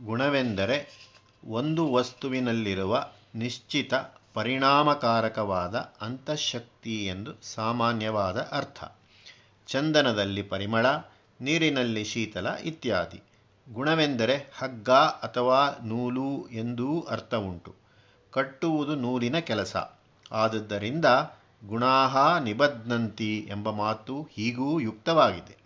ಗುಣವೆಂದರೆ ಒಂದು ವಸ್ತುವಿನಲ್ಲಿರುವ ನಿಶ್ಚಿತ ಪರಿಣಾಮಕಾರಕವಾದ ಅಂತಃಶಕ್ತಿ ಎಂದು ಸಾಮಾನ್ಯವಾದ ಅರ್ಥ. ಚಂದನದಲ್ಲಿ ಪರಿಮಳ, ನೀರಿನಲ್ಲಿ ಶೀತಲ ಇತ್ಯಾದಿ. ಗುಣವೆಂದರೆ ಹಗ್ಗ ಅಥವಾ ನೂಲು ಎಂದೂ ಅರ್ಥ ಉಂಟು ಕಟ್ಟುವುದು ನೂಲಿನ ಕೆಲಸ. ಆದುದರಿಂದ ಗುಣಾಹ ನಿಬದ್ನಂತಿ ಎಂಬ ಮಾತು ಹೀಗೂ ಯುಕ್ತವಾಗಿದೆ.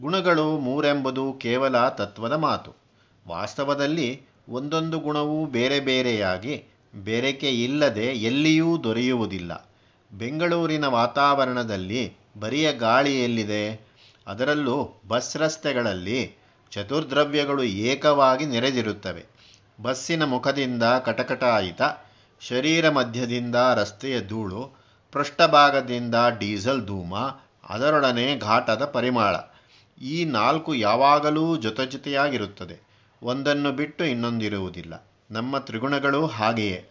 ಗುಣಗಳು ಮೂರೆಂಬುದು ಕೇವಲ ತತ್ವದ ಮಾತು. ವಾಸ್ತವದಲ್ಲಿ ಒಂದೊಂದು ಗುಣವೂ ಬೇರೆ ಬೇರೆಯಾಗಿ ಬೆರಕೆ ಇಲ್ಲದೆ ಎಲ್ಲಿಯೂ ದೊರೆಯುವುದಿಲ್ಲ. ಬೆಂಗಳೂರಿನ ವಾತಾವರಣದಲ್ಲಿ ಬರಿಯ ಗಾಳಿ ಎಲ್ಲಿದೆ? ಅದರಲ್ಲೂ ಬಸ್ ರಸ್ತೆಗಳಲ್ಲಿ ಚತುರ್ದ್ರವ್ಯಗಳು ಏಕವಾಗಿ ನೆರೆದಿರುತ್ತವೆ. ಬಸ್ಸಿನ ಮುಖದಿಂದ ಕಟಕಟಾಯಿತ, ಶರೀರ ಮಧ್ಯದಿಂದ ರಸ್ತೆಯ ಧೂಳು, ಪೃಷ್ಠಭಾಗದಿಂದ ಡೀಸೆಲ್ ಧೂಮ, ಅದರೊಡನೆ ಘಾಟದ ಪರಿಮಾಳ. ಈ ನಾಲ್ಕು ಯಾವಾಗಲೂ ಜೊತೆ ಜೊತೆಯಾಗಿರುತ್ತದೆ ಒಂದನ್ನು ಬಿಟ್ಟು ಇನ್ನೊಂದಿರುವುದಿಲ್ಲ. ನಮ್ಮ ತ್ರಿಗುಣಗಳು ಹಾಗೆಯೇ.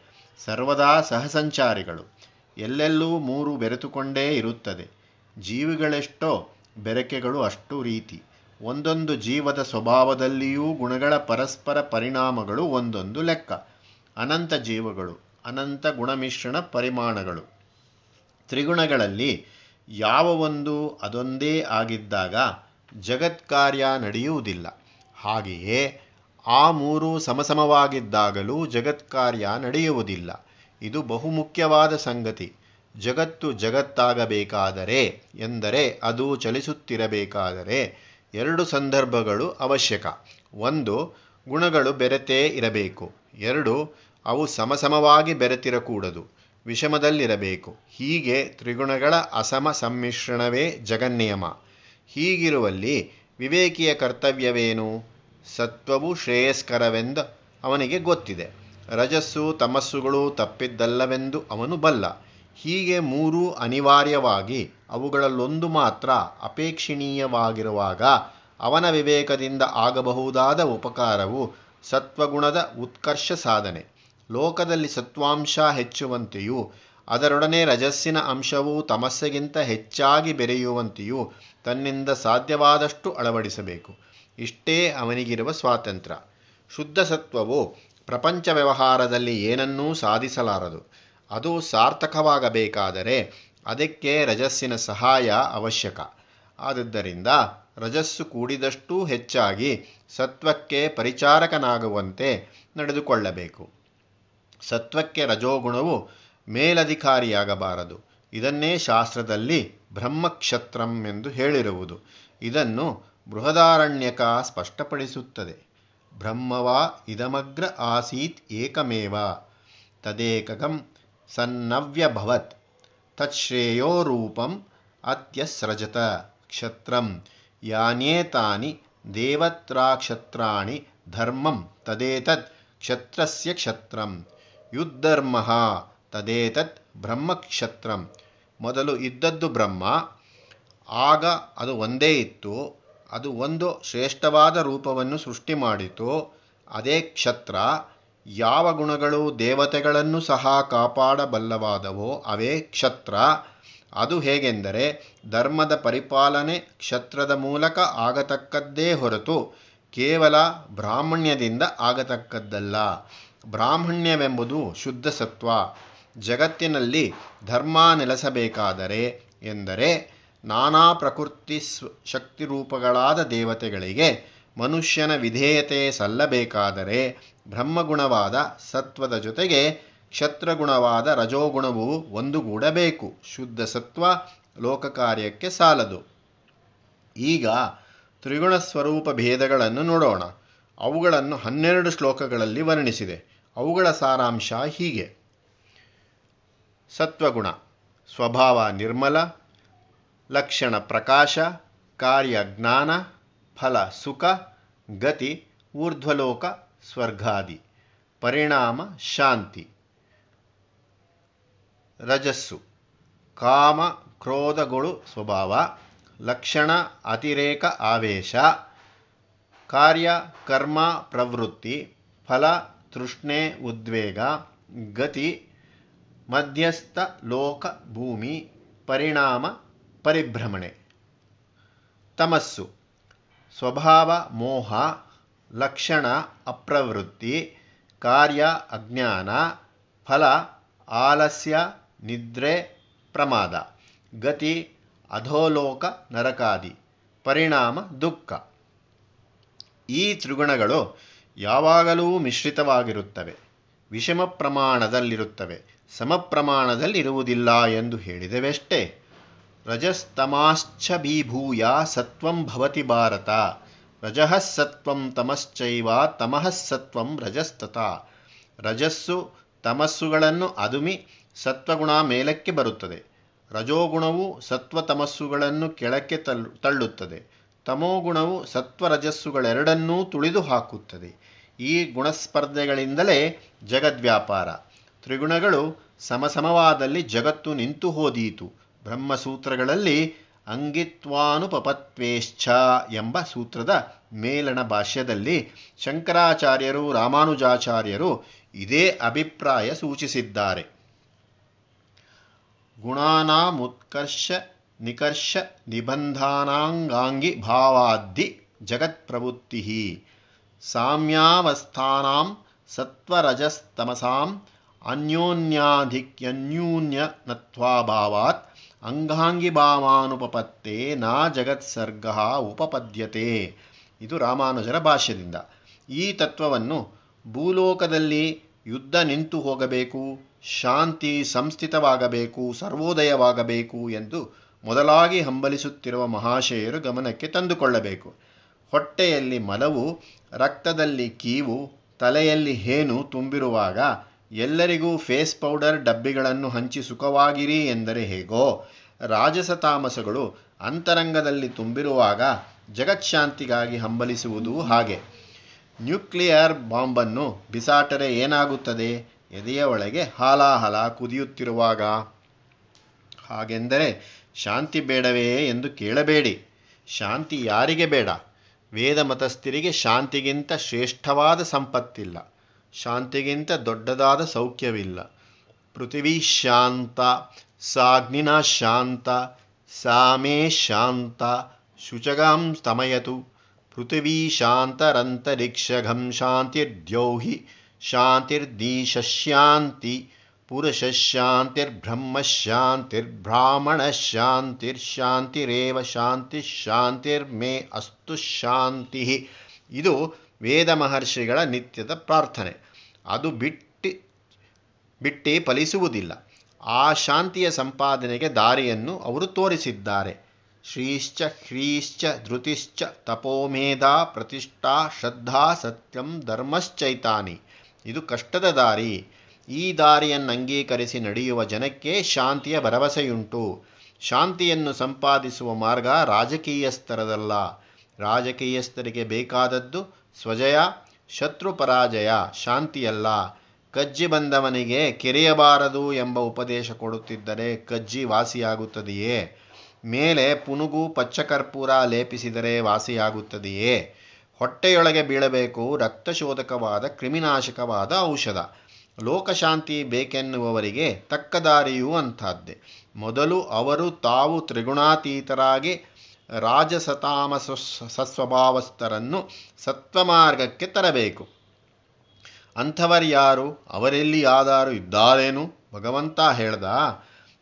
ಸರ್ವದಾ ಸಹಸಂಚಾರಿಗಳು. ಎಲ್ಲೆಲ್ಲೂ ಮೂರು ಬೆರೆತುಕೊಂಡೇ ಇರುತ್ತದೆ. ಜೀವಿಗಳೆಷ್ಟೋ ಬೆರಕೆಗಳು ಅಷ್ಟು ರೀತಿ. ಒಂದೊಂದು ಜೀವದ ಸ್ವಭಾವದಲ್ಲಿಯೂ ಗುಣಗಳ ಪರಸ್ಪರ ಪರಿಣಾಮಗಳು ಒಂದೊಂದು ಲೆಕ್ಕ. ಅನಂತ ಜೀವಗಳು, ಅನಂತ ಗುಣಮಿಶ್ರಣ ಪರಿಮಾಣಗಳು. ತ್ರಿಗುಣಗಳಲ್ಲಿ ಯಾವ ಒಂದು ಅದೊಂದೇ ಆಗಿದ್ದಾಗ ಜಗತ್ಕಾರ್ಯ ನಡೆಯುವುದಿಲ್ಲ. ಹಾಗೆಯೇ ಆ ಮೂರು ಸಮಸಮವಾಗಿದ್ದಾಗಲೂ ಜಗತ್ಕಾರ್ಯ ನಡೆಯುವುದಿಲ್ಲ. ಇದು ಬಹುಮುಖ್ಯವಾದ ಸಂಗತಿ. ಜಗತ್ತು ಜಗತ್ತಾಗಬೇಕಾದರೆ ಎಂದರೆ ಅದು ಚಲಿಸುತ್ತಿರಬೇಕಾದರೆ ಎರಡು ಸಂದರ್ಭಗಳು ಅವಶ್ಯಕ. ಒಂದು, ಗುಣಗಳು ಬೆರೆತೇ ಇರಬೇಕು. ಎರಡು, ಅವು ಸಮಸಮವಾಗಿ ಬೆರೆತಿರಕೂಡದು, ವಿಷಮದಲ್ಲಿರಬೇಕು. ಹೀಗೆ ತ್ರಿಗುಣಗಳ ಅಸಮ ಸಮ್ಮಿಶ್ರಣವೇ ಜಗನ್ನಿಯಮ. ಹೀಗಿರುವಲ್ಲಿ ವಿವೇಕಿಯ ಕರ್ತವ್ಯವೇನು? ಸತ್ವವು ಶ್ರೇಯಸ್ಕರವೆಂದು ಅವನಿಗೆ ಗೊತ್ತಿದೆ. ರಜಸ್ಸು, ತಮಸ್ಸುಗಳು ತಪ್ಪಿದ್ದಲ್ಲವೆಂದು ಅವನು ಬಲ್ಲ. ಹೀಗೆ ಮೂರೂ ಅನಿವಾರ್ಯವಾಗಿ ಅವುಗಳಲ್ಲೊಂದು ಮಾತ್ರ ಅಪೇಕ್ಷಣೀಯವಾಗಿರುವಾಗ ಅವನ ವಿವೇಕದಿಂದ ಆಗಬಹುದಾದ ಉಪಕಾರವು ಸತ್ವಗುಣದ ಉತ್ಕರ್ಷ ಸಾಧನೆ. ಲೋಕದಲ್ಲಿ ಸತ್ವಾಂಶ ಹೆಚ್ಚುವಂತೆಯೂ, ಅದರೊಡನೆ ರಜಸ್ಸಿನ ಅಂಶವು ತಮಸ್ಸೆಗಿಂತ ಹೆಚ್ಚಾಗಿ ಬೆರೆಯುವಂತೆಯೂ ತನ್ನಿಂದ ಸಾಧ್ಯವಾದಷ್ಟು ಅಳವಡಿಸಬೇಕು. ಇಷ್ಟೇ ಅವನಿಗಿರುವ ಸ್ವಾತಂತ್ರ್ಯ. ಶುದ್ಧ ಸತ್ವವು ಪ್ರಪಂಚ ವ್ಯವಹಾರದಲ್ಲಿ ಏನನ್ನೂ ಸಾಧಿಸಲಾರದು. ಅದು ಸಾರ್ಥಕವಾಗಬೇಕಾದರೆ ಅದಕ್ಕೆ ರಜಸ್ಸಿನ ಸಹಾಯ ಅವಶ್ಯಕ. ಆದುದರಿಂದ ರಜಸ್ಸು ಕೂಡಿದಷ್ಟೂ ಹೆಚ್ಚಾಗಿ ಸತ್ವಕ್ಕೆ ಪರಿಚಾರಕನಾಗುವಂತೆ ನಡೆದುಕೊಳ್ಳಬೇಕು. ಸತ್ವಕ್ಕೆ ರಜೋಗುಣವು ಮೇಲಧಿಕಾರಿಯಾಗಬಾರದು. ಇದನ್ನೇ ಶಾಸ್ತ್ರದಲ್ಲಿ ಬ್ರಹ್ಮಕ್ಷತ್ರಂ ಎಂದು ಹೇಳಿರುವುದು. ಇದನ್ನು ಬೃಹದಾರಣ್ಯಕ ಸ್ಪಷ್ಟಪಡಿಸುತ್ತದೆ. ಬ್ರಹ್ಮವಾ ಇದಮಗ್ರ ಆಸೀತ್ ಏಕಮೇವ. ತದೇಕಗಂ ಸನ್ನವ್ಯಭವತ್. ತಚ್ಶ್ರೇಯೋ ರೂಪಂ ಅತ್ಯಸ್ರಜತ. ಕ್ಷತ್ರಂ ಯಾನೇತಾನಿ ದೇವತ್ರಾಕ್ಷತ್ರಾಣಿ ಧರ್ಮಂ ತದೇತತ್ ಕ್ಷತ್ರಸ್ಯ ಕ್ಷತ್ರಂ. ಯುದ್ಧರ್ಮ ತದೇತತ್ ಬ್ರಹ್ಮಕ್ಷತ್ರಂ. ಮೊದಲು ಇದ್ದದ್ದು ಬ್ರಹ್ಮ, ಆಗ ಅದು ಒಂದೇ ಇತ್ತು. ಅದು ಒಂದು ಶ್ರೇಷ್ಠವಾದ ರೂಪವನ್ನು ಸೃಷ್ಟಿ ಮಾಡಿತು. ಅದೇ ಕ್ಷತ್ರ ಯಾವ ಗುಣಗಳು ದೇವತೆಗಳನ್ನು ಸಹ ಕಾಪಾಡಬಲ್ಲವಾದವೋ ಅವೇ ಕ್ಷತ್ರ. ಅದು ಹೇಗೆಂದರೆ ಧರ್ಮದ ಪರಿಪಾಲನೆ ಕ್ಷತ್ರದ ಮೂಲಕ ಆಗತಕ್ಕದ್ದೇ ಹೊರತು ಕೇವಲ ಬ್ರಾಹ್ಮಣ್ಯದಿಂದ ಆಗತಕ್ಕದ್ದಲ್ಲ. ಬ್ರಾಹ್ಮಣ್ಯವೆಂಬುದು ಶುದ್ಧ ಸತ್ವ. ಜಗತ್ತಿನಲ್ಲಿ ಧರ್ಮ ನೆಲೆಸಬೇಕಾದರೆ ಎಂದರೆ ನಾನಾ ಪ್ರಕೃತಿ ಶಕ್ತಿರೂಪಗಳಾದ ದೇವತೆಗಳಿಗೆ ಮನುಷ್ಯನ ವಿಧೇಯತೆ ಸಲ್ಲಬೇಕಾದರೆ ಬ್ರಹ್ಮಗುಣವಾದ ಸತ್ವದ ಜೊತೆಗೆ ಕ್ಷತ್ರಗುಣವಾದ ರಜೋಗುಣವು ಒಂದುಗೂಡಬೇಕು ಶುದ್ಧ ಸತ್ವ ಲೋಕ ಕಾರ್ಯಕ್ಕೆ ಸಾಲದು. ಈಗ ತ್ರಿಗುಣ ಸ್ವರೂಪ ಭೇದಗಳನ್ನು ನೋಡೋಣ. ಅವುಗಳನ್ನು ಹನ್ನೆರಡು ಶ್ಲೋಕಗಳಲ್ಲಿ ವರ್ಣಿಸಿದೆ. ಅವುಗಳ ಸಾರಾಂಶ ಹೀಗೆ. ಸತ್ವಗುಣ. ಸ್ವಭಾವ ನಿರ್ಮಲ ಲಕ್ಷಣ ಪ್ರಕಾಶ, ಕಾರ್ಯ ಜ್ಞಾನ, ಫಲ ಸುಖ, ಗತಿ, ಊರ್ಧ್ವಲೋಕ, ಸ್ವರ್ಗಾದಿ. ಪರಿಣಾಮ ಶಾಂತಿ. ರಜಸ್ಸು. ಕಾಮ, ಕ್ರೋಧಗಳು ಸ್ವಭಾವ. ಲಕ್ಷಣ ಅತಿರೇಕ ಆವೇಶ. ಕಾರ್ಯ, ಕರ್ಮ, ಪ್ರವೃತ್ತಿ. ಫಲ, ತೃಷ್ಣೆ, ಉದ್ವೇಗ. ಗತಿ, ಮಧ್ಯಸ್ಥ, ಲೋಕ, ಭೂಮಿ. ಪರಿಣಾಮ ಪರಿಭ್ರಮಣೆ. ತಮಸ್ಸು. ಸ್ವಭಾವ, ಮೋಹ, ಲಕ್ಷಣ, ಅಪ್ರವೃತ್ತಿ, ಕಾರ್ಯ, ಅಜ್ಞಾನ, ಫಲ, ಆಲಸ್ಯ, ನಿದ್ರೆ, ಪ್ರಮಾದ. ಗತಿ, ಅಧೋಲೋಕ, ನರಕಾದಿ. ಪರಿಣಾಮ, ದುಃಖ. ಈ ತ್ರಿಗುಣಗಳು ಯಾವಾಗಲೂ ಮಿಶ್ರಿತವಾಗಿರುತ್ತವೆ. ವಿಷಮ ಪ್ರಮಾಣದಲ್ಲಿರುತ್ತವೆ. ಸಮ ಪ್ರಮಾಣದಲ್ಲಿರುವುದಿಲ್ಲ ಎಂದು ಹೇಳಿದೆವಷ್ಟೇ. ರಜಸ್ತಮಾಶ್ಚ ಬೀಭೂಯ ಸತ್ವಂ ಭವತಿ ಭಾರತ. ರಜಃ ಸತ್ವಂ ತಮಶ್ಚೈವ ತಮಃ ಸತ್ವಂ ರಜಸ್ತತ. ರಜಸ್ಸು ತಮಸ್ಸುಗಳನ್ನು ಅದುಮಿ ಸತ್ವಗುಣ ಮೇಲಕ್ಕೆ ಬರುತ್ತದೆ. ರಜೋಗುಣವು ಸತ್ವ ತಮಸ್ಸುಗಳನ್ನು ಕೆಳಕ್ಕೆ ತಳ್ಳುತ್ತದೆ. ತಮೋಗುಣವು ಸತ್ವರಜಸ್ಸುಗಳೆರಡನ್ನೂ ತುಳಿದು ಹಾಕುತ್ತದೆ. ಈ ಗುಣಸ್ಪರ್ಧೆಗಳಿಂದಲೇ ಜಗದ್ವ್ಯಾಪಾರ. ತ್ರಿಗುಣಗಳು ಸಮಸಮವಾದಲ್ಲಿ ಜಗತ್ತು ನಿಂತು ಹೋದೀತು. ಬ್ರಹ್ಮಸೂತ್ರಗಳಲ್ಲಿ ಅಂಗಿತ್ವಾನುಪಪತ್ವೇಶ್ಚ ಎಂಬ ಸೂತ್ರದ ಮೇಲಣ ಭಾಷ್ಯದಲ್ಲಿ ಶಂಕರಾಚಾರ್ಯರು, ರಾಮಾನುಜಾಚಾರ್ಯರು ಇದೇ ಅಭಿಪ್ರಾಯ ಸೂಚಿಸಿದ್ದಾರೆ. ಗುಣಾನಾಮುತ್ಕರ್ಷ ನಿಕರ್ಷ ನಿಬಂಧಾನಾಂಗಾಂಗಿ ಭಾವಾದ್ದಿ ಜಗತ್ಪ್ರವೃತ್ತಿ ಸಾಮ್ಯಾವಸ್ಥಾನಾಂ ಸತ್ವರಜಸ್ತಮಸಾಂ ಅನ್ಯೋನ್ಯಾಧಿಕ್ಯನ್ಯೂನ್ಯನತ್ವಾಭಾವಾತ್ ಅಂಗಾಂಗಿಭಾವಾನುಪಪತ್ತೇ ನಾ ಜಗತ್ಸರ್ಗ ಉಪಪದ್ಯತೆ. ಇದು ರಾಮಾನುಜರ ಭಾಷ್ಯದಿಂದ. ಈ ತತ್ವವನ್ನು ಭೂಲೋಕದಲ್ಲಿ ಯುದ್ಧ ನಿಂತು ಹೋಗಬೇಕು, ಶಾಂತಿ ಸಂಸ್ಥಿತವಾಗಬೇಕು, ಸರ್ವೋದಯವಾಗಬೇಕು ಎಂದು ಮೊದಲಾಗಿ ಹಂಬಲಿಸುತ್ತಿರುವ ಮಹಾಶಯರು ಗಮನಕ್ಕೆ ತಂದುಕೊಳ್ಳಬೇಕು. ಹೊಟ್ಟೆಯಲ್ಲಿ ಮಲವು, ರಕ್ತದಲ್ಲಿ ಕೀವು, ತಲೆಯಲ್ಲಿ ಹೇನು ತುಂಬಿರುವಾಗ ಎಲ್ಲರಿಗೂ ಫೇಸ್ ಪೌಡರ್ ಡಬ್ಬಿಗಳನ್ನು ಹಂಚಿ ಸುಖವಾಗಿರಿ ಎಂದರೆ ಹೇಗೋ? ರಾಜಸ ತಾಮಸಗಳು ಅಂತರಂಗದಲ್ಲಿ ತುಂಬಿರುವಾಗ ಜಗತ್ಶಾಂತಿಗಾಗಿ ಹಂಬಲಿಸುವುದು ಹಾಗೆ. ನ್ಯೂಕ್ಲಿಯರ್ ಬಾಂಬನ್ನು ಬಿಸಾಟರೆ ಏನಾಗುತ್ತದೆ? ಎದೆಯ ಒಳಗೆ ಹಾಲಾಹಲ ಕುದಿಯುತ್ತಿರುವಾಗ. ಹಾಗೆಂದರೆ ಶಾಂತಿ ಬೇಡವೇ ಎಂದು ಕೇಳಬೇಡಿ. ಶಾಂತಿ ಯಾರಿಗೆ ಬೇಡ? ವೇದ ಮತಸ್ಥಿರಿಗೆ ಶಾಂತಿಗಿಂತ ಶ್ರೇಷ್ಠವಾದ ಸಂಪತ್ತಿಲ್ಲ. ಶಾಂತಿಗಿಂತ ದೊಡ್ಡದಾದ ಸೌಖ್ಯವಿಲ್ಲ. ಪೃಥಿವಿ ಶಾಂತ, ಸಾಗ್ನಿನ ಶಾಂತ, ಸಾಮೇ ಶಾಂತ, ಶುಚಗಾಂ ಸ್ತಮಯತು. ಪೃಥಿವೀ ಶಾಂತರಂತರಿಕ್ಷಘಂ ಶಾಂತಿರ್ದ್ಯೌಹಿ ಶಾಂತಿರ್ದೀಶಾಂತಿ ಶಾಂತಿ ಶಾಂತಿರ್ಮೇ ಅಸ್ತು ಶಾಂತಿ. ಇದು ವೇದ ಮಹರ್ಷಿಗಳ ನಿತ್ಯದ ಪ್ರಾರ್ಥನೆ. ಅದು ಬಿಟ್ಟಿ ಬಿಟ್ಟಿ ಫಲಿಸುವುದಿಲ್ಲ. ಆ ಶಾಂತಿಯ ಸಂಪಾದನೆಗೆ ದಾರಿಯನ್ನು ಅವರು ತೋರಿಸಿದ್ದಾರೆ. ಶ್ರೀಶ್ಚ ಹ್ರೀಶ್ಚ ಧೃತಿಶ್ಚ ತಪೋಮೇಧ ಪ್ರತಿಷ್ಠಾ, ಶ್ರದ್ಧಾ, ಸತ್ಯಂ, ಧರ್ಮಶ್ಚೈತಾನಿ. ಇದು ಕಷ್ಟದ ದಾರಿ. ಈ ದಾರಿಯನ್ನು ಅಂಗೀಕರಿಸಿ ನಡೆಯುವ ಜನಕ್ಕೆ ಶಾಂತಿಯ ಭರವಸೆಯುಂಟು. ಶಾಂತಿಯನ್ನು ಸಂಪಾದಿಸುವ ಮಾರ್ಗ ರಾಜಕೀಯ ಸ್ತರದಲ್ಲ ರಾಜಕೀಯಸ್ಥರಿಗೆ ಬೇಕಾದದ್ದು ಸ್ವಜಯ ಶತ್ರು ಪರಾಜಯ ಶಾಂತಿಯಲ್ಲ. ಕಜ್ಜಿ ಬಂದವನಿಗೆ ಕೆರೆಯಬಾರದು ಎಂಬ ಉಪದೇಶ ಕೊಡುತ್ತಿದ್ದರೆ ಕಜ್ಜಿ ವಾಸಿಯಾಗುತ್ತದೆಯೇ? ಮೇಲೆ ಪುನುಗು ಪಚ್ಚಕರ್ಪೂರ ಲೇಪಿಸಿದರೆ ವಾಸಿಯಾಗುತ್ತದೆಯೇ? ಹೊಟ್ಟೆಯೊಳಗೆ ಬೀಳಬೇಕು ರಕ್ತಶೋಧಕವಾದ ಕ್ರಿಮಿನಾಶಕವಾದ ಔಷಧ. ಲೋಕಶಾಂತಿ ಬೇಕೆನ್ನುವವರಿಗೆ ತಕ್ಕ ದಾರಿಯೂ ಅಂಥದ್ದೇ. ಮೊದಲು ಅವರು ತಾವು ತ್ರಿಗುಣಾತೀತರಾಗಿ ರಾಜಸತಾಮಸ ಸಸ್ವಭಾವಸ್ಥರನ್ನು ಸತ್ವಮಾರ್ಗಕ್ಕೆ ತರಬೇಕು. ಅಂಥವರ್ಯಾರು ಅವರೆಲ್ಲಿ ಯಾದಾರು ಇದ್ದಾರೇನು? ಭಗವಂತ ಹೇಳ್ದ,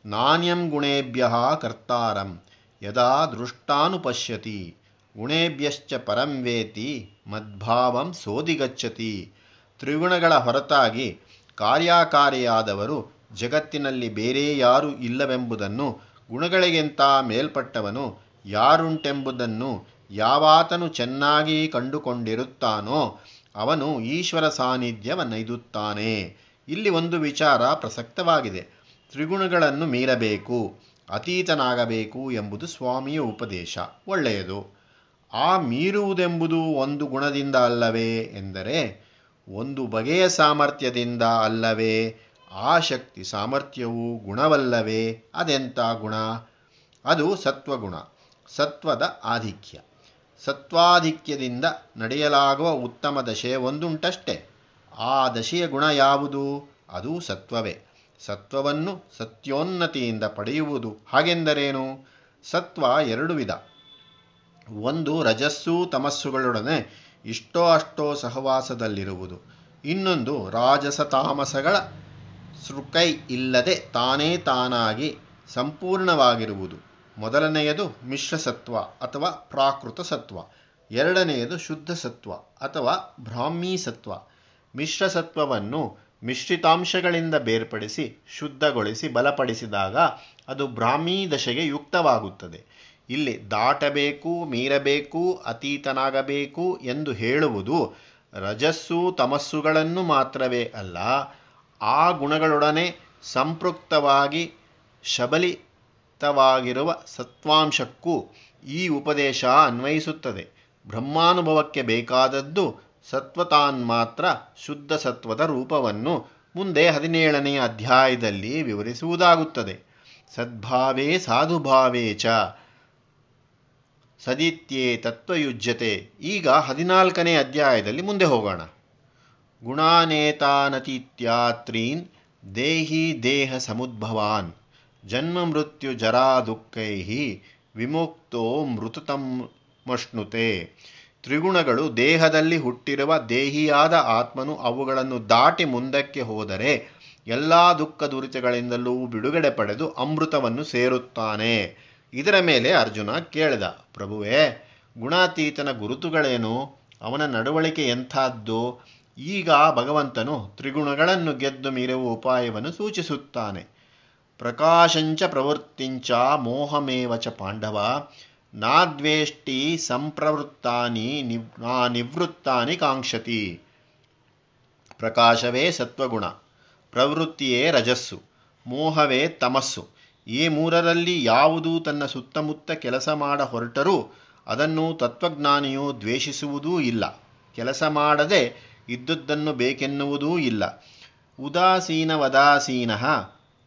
ನಾಣ್ಯಂ ಗುಣೇಭ್ಯ ಕರ್ತಾರಂ, ಯದಾ ದೃಷ್ಟಾನುಪಶ್ಯತಿ, ಗುಣೇಭ್ಯಶ್ಚ ಪರಂ ವೇತಿ, ಮದ್ಭಾವಂ ಸೋದಿಗಚ್ಚತಿ. ತ್ರಿಗುಣಗಳ ಹೊರತಾಗಿ ಕಾರ್ಯಾಕಾರಿಯಾದವರು ಜಗತ್ತಿನಲ್ಲಿ ಬೇರೆ ಯಾರೂ ಇಲ್ಲವೆಂಬುದನ್ನು ಗುಣಗಳಿಗಿಂತ ಮೇಲ್ಪಟ್ಟವನು ಯಾರುಂಟೆಂಬುದನ್ನು ಯಾವಾತನು ಚೆನ್ನಾಗಿ ಕಂಡುಕೊಂಡಿರುತ್ತಾನೋ ಅವನು ಈಶ್ವರ ಸಾನ್ನಿಧ್ಯವನ್ನೈದುತ್ತಾನೆ ಇಲ್ಲಿ ಒಂದು ವಿಚಾರ ಪ್ರಸಕ್ತವಾಗಿದೆ. ತ್ರಿಗುಣಗಳನ್ನು ಮೀರಬೇಕು, ಅತೀತನಾಗಬೇಕು ಎಂಬುದು ಸ್ವಾಮಿಯ ಉಪದೇಶ. ಒಳ್ಳೆಯದು. ಆ ಮೀರುವುದೆಂಬುದು ಒಂದು ಗುಣದಿಂದ ಅಲ್ಲವೇ ಎಂದರೆ, ಒಂದು ಬಗೆಯ ಸಾಮರ್ಥ್ಯದಿಂದ ಅಲ್ಲವೇ, ಆ ಶಕ್ತಿ ಸಾಮರ್ಥ್ಯವು ಗುಣವಲ್ಲವೇ, ಅದೆಂಥ ಗುಣ? ಅದು ಸತ್ವಗುಣ. ಸತ್ವದ ಆಧಿಕ್ಯ. ಸತ್ವಾಧಿಕ್ಯದಿಂದ ನಡೆಯಲಾಗುವ ಉತ್ತಮ ದಶೆ ಒಂದುಂಟಷ್ಟೇ. ಆ ದಶೆಯ ಗುಣ ಯಾವುದು? ಅದು ಸತ್ವವೇ. ಸತ್ವವನ್ನು ಸತ್ಯೋನ್ನತಿಯಿಂದ ಪಡೆಯುವುದು ಹಾಗೆಂದರೇನು? ಸತ್ವ ಎರಡು ವಿಧ. ಒಂದು ರಜಸ್ಸು ತಮಸ್ಸುಗಳೊಡನೆ ಇಷ್ಟೋ ಅಷ್ಟೋ ಸಹವಾಸದಲ್ಲಿರುವುದು. ಇನ್ನೊಂದು ರಾಜಸ ತಾಮಸಗಳ ಸೃಕೈ ಇಲ್ಲದೆ ತಾನೇ ತಾನಾಗಿ ಸಂಪೂರ್ಣವಾಗಿರುವುದು. ಮೊದಲನೆಯದು ಮಿಶ್ರ ಸತ್ವ ಅಥವಾ ಪ್ರಾಕೃತ ಸತ್ವ. ಎರಡನೆಯದು ಶುದ್ಧ ಸತ್ವ ಅಥವಾ ಬ್ರಾಹ್ಮೀ ಸತ್ವ. ಮಿಶ್ರ ಸತ್ವವನ್ನು ಮಿಶ್ರಿತಾಂಶಗಳಿಂದ ಬೇರ್ಪಡಿಸಿ, ಶುದ್ಧಗೊಳಿಸಿ, ಬಲಪಡಿಸಿದಾಗ ಅದು ಬ್ರಾಹ್ಮೀ ದಶೆಗೆ ಯುಕ್ತವಾಗುತ್ತದೆ. ಇಲ್ಲಿ ದಾಟಬೇಕು, ಮೀರಬೇಕು, ಅತೀತನಾಗಬೇಕು ಎಂದು ಹೇಳುವುದು ರಜಸ್ಸು, ತಮಸ್ಸುಗಳನ್ನು ಮಾತ್ರವೇ ಅಲ್ಲ, ಆ ಗುಣಗಳೊಡನೆ ಸಂಪೃಕ್ತವಾಗಿ ಶಬಲಿತವಾಗಿರುವ ಸತ್ವಾಂಶಕ್ಕೂ ಈ ಉಪದೇಶ ಅನ್ವಯಿಸುತ್ತದೆ. ಬ್ರಹ್ಮಾನುಭವಕ್ಕೆ ಬೇಕಾದದ್ದು ಸತ್ವತಾನ್ ಮಾತ್ರ ಶುದ್ಧ ಸತ್ವದ ರೂಪವನ್ನು ಮುಂದೆ ಹದಿನೇಳನೆಯ ಅಧ್ಯಾಯದಲ್ಲಿ ವಿವರಿಸುವುದಾಗುತ್ತದೆ. ಸದ್ಭಾವೇ ಸಾಧುಭಾವೇ ಚ ಸದಿತ್ಯೇ ತತ್ವಯುಜ್ಯತೆ ಈಗ ಹದಿನಾಲ್ಕನೇ ಅಧ್ಯಾಯದಲ್ಲಿ ಮುಂದೆ ಹೋಗೋಣ. ಗುಣಾನೇತಾನತೀತ್ಯಾತ್ರೀನ್ ದೇಹಿ ದೇಹ ಸಮುದ್ಭವಾನ್. ಜನ್ಮ ಮೃತ್ಯು ಜರಾ ದುಃಖೈ ವಿಮುಕ್ತೋ ಮೃತತಮ್ಮಷ್ಣುತೆ ತ್ರಿಗುಣಗಳು ದೇಹದಲ್ಲಿ ಹುಟ್ಟಿರುವ ದೇಹಿಯಾದ ಆತ್ಮನು ಅವುಗಳನ್ನು ದಾಟಿ ಮುಂದಕ್ಕೆ ಹೋದರೆ ಎಲ್ಲ ದುಃಖ ದುರಿತಗಳಿಂದಲೂ ಬಿಡುಗಡೆ ಪಡೆದು ಅಮೃತವನ್ನು ಸೇರುತ್ತಾನೆ. ಇದರ ಮೇಲೆ ಅರ್ಜುನ ಕೇಳಿದ, ಪ್ರಭುವೇ, ಗುಣಾತೀತನ ಗುರುತುಗಳೇನು? ಅವನ ನಡವಳಿಕೆ ಎಂಥದ್ದು? ಈಗ ಭಗವಂತನು ತ್ರಿಗುಣಗಳನ್ನು ಗೆದ್ದು ಮೀರುವ ಉಪಾಯವನ್ನು ಸೂಚಿಸುತ್ತಾನೆ. ಪ್ರಕಾಶಂಚ ಪ್ರವೃತ್ತಿಂಚ ಮೋಹಮೇವ ಚ ಪಾಂಡವ, ನಾದ್ವೇಷ್ಟಿ ಸಂಪ್ರವೃತ್ತಾನಿ ನಿವೃತ್ತಾನಿ ಕಾಂಕ್ಷತಿ. ಪ್ರಕಾಶವೇ ಸತ್ವಗುಣ, ಪ್ರವೃತ್ತಿಯೇ ರಜಸ್ಸು, ಮೋಹವೇ ತಮಸ್ಸು. ಈ ಮೂರರಲ್ಲಿ ಯಾವುದು ತನ್ನ ಸುತ್ತಮುತ್ತ ಕೆಲಸ ಮಾಡ ಹೊರಟರೂ ಅದನ್ನು ತತ್ವಜ್ಞಾನಿಯು ದ್ವೇಷಿಸುವುದೂ ಇಲ್ಲ. ಕೆಲಸ ಮಾಡದೆ ಇದ್ದುದನ್ನು ಬೇಕೆನ್ನುವುದೂ ಇಲ್ಲ. ಉದಾಸೀನವದಾಸೀನ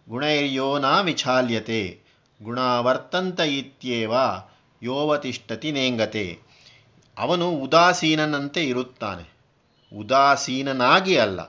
ಗುಣೈರ್ಯೋ ನ ವಿಚಾಲ್ಯತೆ ಗುಣಾವರ್ತಂತ ಇತ್ಯೇವ, ಯೋವತಿಷ್ಠತಿ ನೇಂಗತೆ. ಅವನು ಉದಾಸೀನನಂತೆ ಇರುತ್ತಾನೆ. ಉದಾಸೀನನಾಗಿ ಅಲ್ಲ,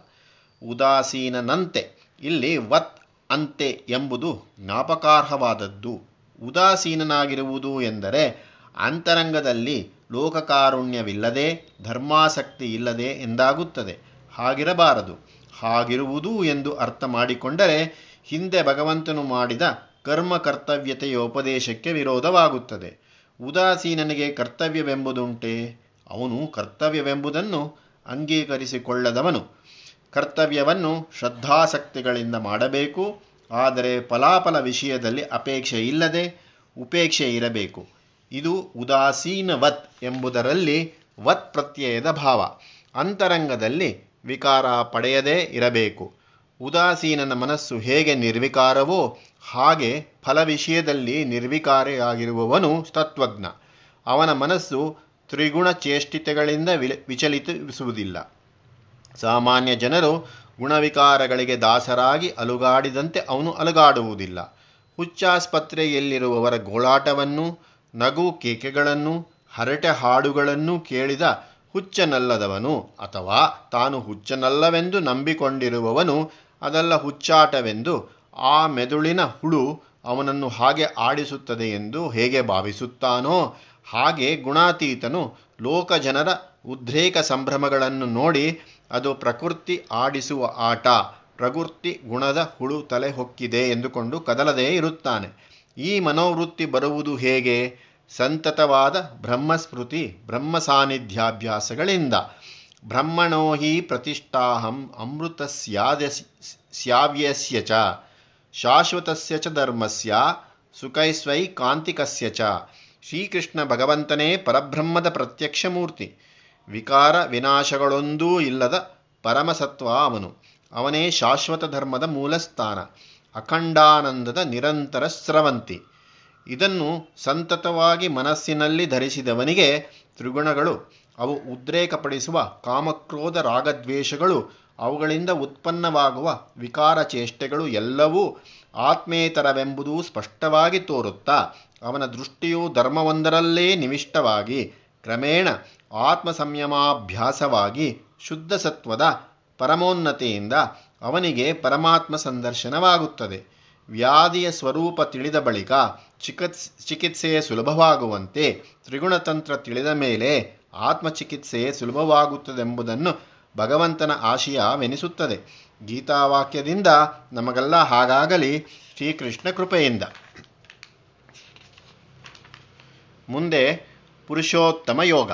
ಉದಾಸೀನನಂತೆ. ಇಲ್ಲಿ ವತ್ ಅಂತೆ ಎಂಬುದು ಜ್ಞಾಪಕಾರ್ಹವಾದದ್ದು. ಉದಾಸೀನನಾಗಿರುವುದು ಎಂದರೆ ಅಂತರಂಗದಲ್ಲಿ ಲೋಕಕಾರುಣ್ಯವಿಲ್ಲದೆ, ಧರ್ಮಾಸಕ್ತಿ ಇಲ್ಲದೆ ಎಂದಾಗುತ್ತದೆ. ಹಾಗಿರಬಾರದು. ಹಾಗಿರುವುದು ಎಂದು ಅರ್ಥ ಮಾಡಿಕೊಂಡರೆ ಹಿಂದೆ ಭಗವಂತನು ಮಾಡಿದ ಕರ್ಮ ಕರ್ತವ್ಯತೆಯ ಉಪದೇಶಕ್ಕೆ ವಿರೋಧವಾಗುತ್ತದೆ. ಉದಾಸೀನನಿಗೆ ಕರ್ತವ್ಯವೆಂಬುದುಂಟೆ? ಅವನು ಕರ್ತವ್ಯವೆಂಬುದನ್ನು ಅಂಗೀಕರಿಸಿಕೊಳ್ಳದವನು. ಕರ್ತವ್ಯವನ್ನು ಶ್ರದ್ಧಾಸಕ್ತಿಗಳಿಂದ ಮಾಡಬೇಕು. ಆದರೆ ಫಲಾಫಲ ವಿಷಯದಲ್ಲಿ ಅಪೇಕ್ಷೆ ಇಲ್ಲದೆ ಉಪೇಕ್ಷೆ ಇರಬೇಕು. ಇದು ಉದಾಸೀನವತ್ ಎಂಬುದರಲ್ಲಿ ವತ್ ಪ್ರತ್ಯಯದ ಭಾವ. ಅಂತರಂಗದಲ್ಲಿ ವಿಕಾರ ಪಡೆಯದೇ ಇರಬೇಕು. ಉದಾಸೀನನ ಮನಸ್ಸು ಹೇಗೆ ನಿರ್ವಿಕಾರವೋ ಹಾಗೆ ಫಲ ವಿಷಯದಲ್ಲಿ ನಿರ್ವಿಕಾರಿಯಾಗಿರುವವನು ತತ್ವಜ್ಞ. ಅವನ ಮನಸ್ಸು ತ್ರಿಗುಣ ಚೇಷ್ಟಿತೆಗಳಿಂದ ವಿಚಲಿತಿಸುವುದಿಲ್ಲ ಸಾಮಾನ್ಯ ಜನರು ಗುಣವಿಕಾರಗಳಿಗೆ ದಾಸರಾಗಿ ಅಲುಗಾಡಿದಂತೆ ಅವನು ಅಲುಗಾಡುವುದಿಲ್ಲ. ಹುಚ್ಚಾಸ್ಪತ್ರೆಯಲ್ಲಿರುವವರ ಗೋಳಾಟವನ್ನು, ನಗು ಕೇಕೆಗಳನ್ನು, ಹರಟೆ ಹಾಡುಗಳನ್ನು ಕೇಳಿದ ಹುಚ್ಚನಲ್ಲದವನು ಅಥವಾ ತಾನು ಹುಚ್ಚನಲ್ಲವೆಂದು ನಂಬಿಕೊಂಡಿರುವವನು ಅದೆಲ್ಲ ಹುಚ್ಚಾಟವೆಂದು ಆ ಮೆದುಳಿನ ಹುಳು ಅವನನ್ನು ಹಾಗೆ ಆಡಿಸುತ್ತದೆ ಎಂದು ಹೇಗೆ ಭಾವಿಸುತ್ತಾನೋ ಹಾಗೆ ಗುಣಾತೀತನು ಲೋಕ ಜನರ ಉದ್ರೇಕ ಸಂಭ್ರಮಗಳನ್ನು ನೋಡಿ ಅದು ಪ್ರಕೃತಿ ಆಡಿಸುವ ಆಟ, ಪ್ರಕೃತಿ ಗುಣದ ಹುಳು ತಲೆ ಹೊಕ್ಕಿದೆ ಎಂದುಕೊಂಡು ಕದಲದೇ ಇರುತ್ತಾನೆ. ಈ ಮನೋವೃತ್ತಿ ಬರುವುದು ಹೇಗೆ? ಸಂತತವಾದ ಬ್ರಹ್ಮಸ್ಮೃತಿ ಬ್ರಹ್ಮ ಸಾನ್ನಿಧ್ಯಾಭ್ಯಾಸಗಳಿಂದ ಬ್ರಹ್ಮಣೋ ಹಿ ಪ್ರತಿಷ್ಠಾಹಂ ಅಮೃತ ಸ್ಯಾವ್ಯಸ್ಯ ಚ, ಶಾಶ್ವತಸ್ಯ ಚ ಧರ್ಮಸ್ಯ, ಸುಖೈಸ್ವೈ ಕಾಂತಿಕಸ್ಯ ಚ. ಶ್ರೀಕೃಷ್ಣ ಭಗವಂತನೇ ಪರಬ್ರಹ್ಮದ ಪ್ರತ್ಯಕ್ಷ ಮೂರ್ತಿ. ವಿಕಾರ ವಿನಾಶಗಳೊಂದೂ ಇಲ್ಲದ ಪರಮಸತ್ವ ಅವನು. ಅವನೇ ಶಾಶ್ವತ ಧರ್ಮದ ಮೂಲಸ್ಥಾನ. ಅಖಂಡಾನಂದದ ನಿರಂತರ ಸ್ರವಂತಿ. ಇದನ್ನು ಸಂತತವಾಗಿ ಮನಸ್ಸಿನಲ್ಲಿ ಧರಿಸಿದವನಿಗೆ ತ್ರಿಗುಣಗಳು. ಅವು ಉದ್ರೇಕಪಡಿಸುವ ಕಾಮಕ್ರೋಧ ರಾಗದ್ವೇಷಗಳು. ಅವುಗಳಿಂದ ಉತ್ಪನ್ನವಾಗುವ ವಿಕಾರ ಚೇಷ್ಟೆಗಳು ಎಲ್ಲವೂ ಆತ್ಮೇತರವೆಂಬುದು ಸ್ಪಷ್ಟವಾಗಿ ತೋರುತ್ತಾ, ಅವನ ದೃಷ್ಟಿಯು ಧರ್ಮವೊಂದರಲ್ಲೇ ನಿವಿಷ್ಟವಾಗಿ ಕ್ರಮೇಣ ಆತ್ಮ ಸಂಯಮಾಭ್ಯಾಸವಾಗಿ ಶುದ್ಧ ಸತ್ವದ ಪರಮೋನ್ನತೆಯಿಂದ ಅವನಿಗೆ ಪರಮಾತ್ಮ ಸಂದರ್ಶನವಾಗುತ್ತದೆ. ವ್ಯಾಧಿಯ ಸ್ವರೂಪ ತಿಳಿದ ಬಳಿಕ ಚಿಕಿತ್ಸ್, ಚಿಕಿತ್ಸೆಯೇ ಸುಲಭವಾಗುವಂತೆ ತ್ರಿಗುಣತಂತ್ರ ತಿಳಿದ ಮೇಲೆ ಆತ್ಮಚಿಕಿತ್ಸೆಯೇ ಸುಲಭವಾಗುತ್ತದೆಂಬುದನ್ನು ಭಗವಂತನ ಆಶಯವೆನಿಸುತ್ತದೆ. ಗೀತಾವಾಕ್ಯದಿಂದ ನಮಗೆಲ್ಲ ಹಾಗಾಗಲಿ ಶ್ರೀಕೃಷ್ಣ ಕೃಪೆಯಿಂದ. ಮುಂದೆ ಪುರುಷೋತ್ತಮ ಯೋಗ.